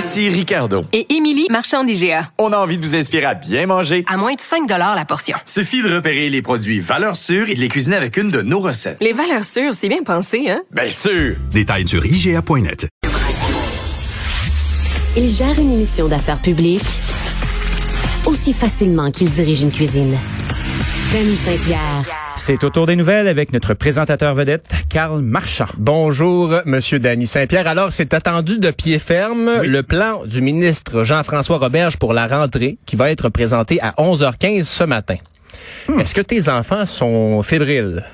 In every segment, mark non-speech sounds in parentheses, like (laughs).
Ici Ricardo. Et Émilie, marchand d'IGA. On a envie de vous inspirer à bien manger. À moins de 5 la portion. Suffit de repérer les produits valeurs sûres et de les cuisiner avec une de nos recettes. Les valeurs sûres, c'est bien pensé, hein? Bien sûr! Détails sur IGA.net. Il gère une émission d'affaires publiques aussi facilement qu'il dirige une cuisine. Danny Saint-Pierre. C'est au tour des nouvelles avec notre présentateur vedette, Carl Marchand. Bonjour, Monsieur Danny Saint-Pierre. Alors, c'est attendu de pied ferme le plan du ministre Jean-François Roberge pour la rentrée qui va être présenté à 11h15 ce matin. Hmm. Est-ce que tes enfants sont fébriles?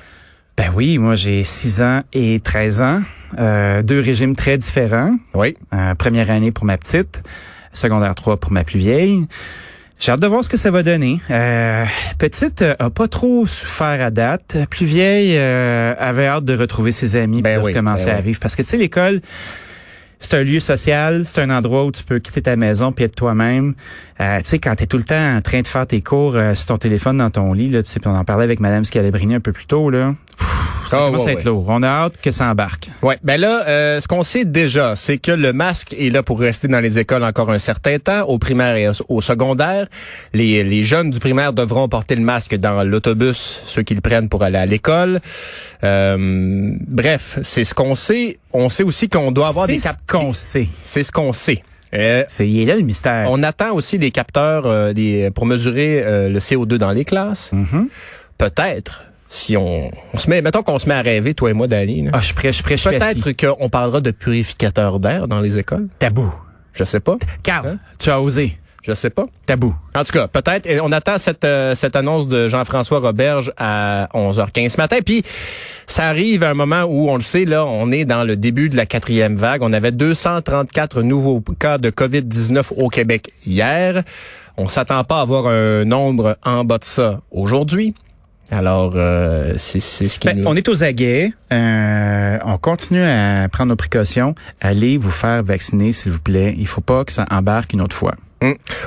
Ben oui, moi j'ai 6 ans et 13 ans, euh, deux régimes très différents. Oui. Euh, première année pour ma petite, secondaire 3 pour ma plus vieille. J'ai hâte de voir ce que ça va donner. Euh, petite euh, a pas trop souffert à date. Plus vieille euh, avait hâte de retrouver ses amis Ben oui, recommencer ben à oui. vivre. Parce que tu sais, l'école, c'est un lieu social, c'est un endroit où tu peux quitter ta maison puis être toi-même. Euh, tu sais, quand t'es tout le temps en train de faire tes cours euh, sur ton téléphone dans ton lit, là, tu sais, puis on en parlait avec Madame Scalabrini un peu plus tôt, là. Pff, ça Ah, commence ouais, à être ouais. lourd. On a hâte que ça embarque. Ouais, ben là, euh, ce qu'on sait déjà, c'est que le masque est là pour rester dans les écoles encore un certain temps, au primaire et au, secondaire. Les, les jeunes du primaire devront porter le masque dans l'autobus, ceux qui le prennent pour aller à l'école. Euh, bref, c'est ce qu'on sait. On sait aussi qu'on doit avoir des ce cap- qu'on sait. C'est ce qu'on sait. Euh, C'est il est là le mystère. on attend aussi des capteurs euh, des, pour mesurer euh, le CO2 dans les classes. Mhm. Peut-être, si on, on se met, mettons qu'on se met à rêver, toi et moi, Dani. Ah, je prêt, je assis. Peut-être qu'on parlera de purificateur d'air dans les écoles. Tabou. Je sais pas. Carl, Hein? tu as osé. Je sais pas. Tabou. En tout cas, peut-être. On attend cette, euh, cette annonce de Jean-François Roberge à 11h15 ce matin. Puis, ça arrive à un moment où, on le sait, là, on est dans le début de la quatrième vague. On avait 234 nouveaux cas de COVID-19 au Québec hier. On s'attend pas à avoir un nombre en bas de ça aujourd'hui. Alors, euh, c'est c'est ce qui Ben, nous... on est aux aguets. Euh, on continue à prendre nos précautions. Allez vous faire vacciner, s'il vous plaît. Il faut pas que ça embarque une autre fois.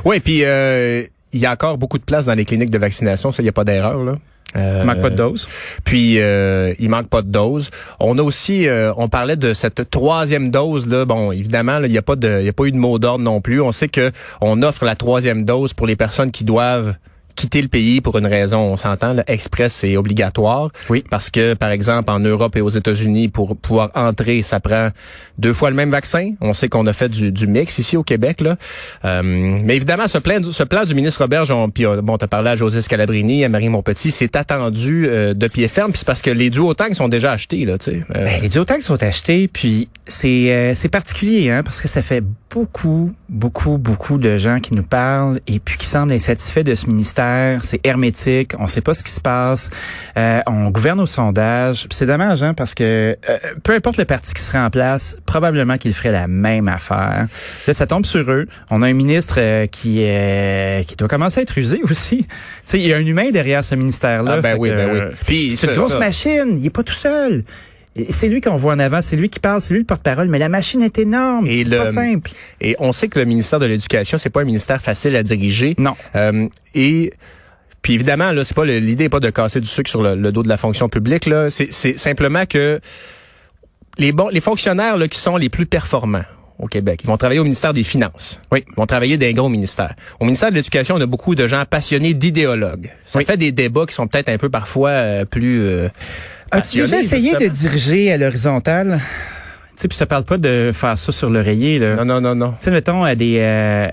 Oui, puis euh, il y a encore beaucoup de place dans les cliniques de vaccination. Ça, il n'y a pas d'erreur, là. Euh, Il manque pas de dose. Puis euh, il manque pas de dose. On a aussi, euh, on parlait de cette troisième dose là. Bon, évidemment, là, il n'y a pas de, il y a pas eu de mot d'ordre non plus. On sait que on offre la troisième dose pour les personnes qui doivent quitter le pays pour une raison, on s'entend, express et obligatoire. Oui. Parce que, par exemple, en Europe et aux États-Unis, pour pouvoir entrer, ça prend deux fois le même vaccin. On sait qu'on a fait du, du mix ici au Québec. Là. Euh, mais évidemment, ce plan, ce plan du ministre Roberge, on, puis euh, bon, t'as parlé à José Scalabrini, à Marie Montpetit, c'est attendu euh, de pied ferme. Puis c'est parce que les duotangs sont déjà achetés, là, tu sais. Euh, Ben, les duotags sont achetés, puis c'est euh, c'est particulier, hein, parce que ça fait beaucoup, beaucoup, beaucoup de gens qui nous parlent et puis qui semblent insatisfaits de ce ministère. C'est hermétique, on sait pas ce qui se passe. Euh, on gouverne au sondage. C'est dommage, hein, parce que euh, peu importe le parti qui serait en place, probablement qu'il ferait la même affaire. Là, ça tombe sur eux. On a un ministre euh, qui euh, qui doit commencer à être usé aussi. (laughs) Tu sais, il y a un humain derrière ce ministère-là. Ah, ben Fait oui, que, ben oui. Puis c'est une grosse ça. machine. Il est pas tout seul. Et C'est lui qu'on voit en avant, c'est lui qui parle, c'est lui le porte-parole, mais la machine est énorme, Et c'est pas simple. Et on sait que le ministère de l'Éducation, c'est pas un ministère facile à diriger. Non. Euh, et puis évidemment, là, c'est pas l'idée est pas de casser du sucre sur le, le dos de la fonction publique. Là, c'est c'est simplement que les bons, les fonctionnaires là, qui sont les plus performants au Québec, ils vont travailler au ministère des Finances. Oui. Ils vont travailler dans un gros ministère. Au ministère de l'Éducation, on a beaucoup de gens passionnés d'idéologues. Ça Oui. fait des débats qui sont peut-être un peu parfois euh, plus. euh, As-tu déjà essayé de diriger à l'horizontale? Tu sais, puis je te parle pas de faire ça sur l'oreiller, là. Non, non, non, non. Tu sais, mettons, à des, euh,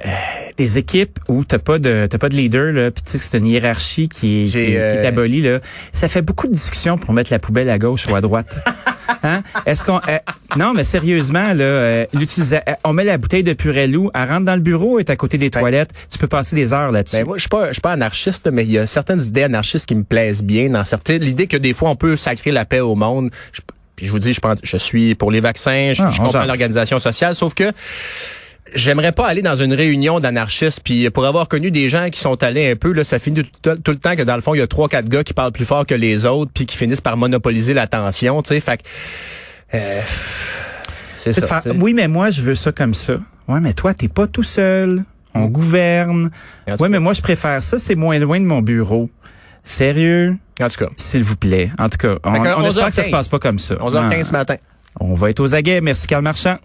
des équipes où t'as pas de t'as pas de leader, là, puis tu sais que c'est une hiérarchie qui qui est euh, abolie, là. Ça fait beaucoup de discussions pour mettre la poubelle à gauche ou à droite. (laughs) Hein? Est-ce qu'on euh, non mais sérieusement là euh, euh, on met la bouteille de Purellou, elle rentre dans le bureau, est à côté des Ben- toilettes, tu peux passer des heures là-dessus. Ben moi, je suis pas, je suis pas anarchiste, mais il y a certaines idées anarchistes qui me plaisent bien. Dans certaines, l'idée que des fois on peut sacrer la paix au monde. Je- Puis je vous dis, je pense, je suis pour les vaccins, je, Ah, je comprends l'organisation sociale, sauf que j'aimerais pas aller dans une réunion d'anarchistes. Puis pour avoir connu des gens qui sont allés un peu, là, ça finit tout, tout le temps que dans le fond, il y a trois, quatre gars qui parlent plus fort que les autres, puis qui finissent par monopoliser l'attention, tu sais. Fait que, euh, c'est ça. oui, mais moi, je veux ça comme ça. Ouais, mais toi, t'es pas tout seul. On gouverne. En tout Ouais, mais moi, je préfère ça. C'est moins loin de mon bureau. Sérieux? En tout cas, S'il vous plaît. En tout cas, on, espère que ça 11h15. se passe pas comme ça. 11h15 Ouais. ce matin. On va être aux aguets. Merci, Carl Marchand.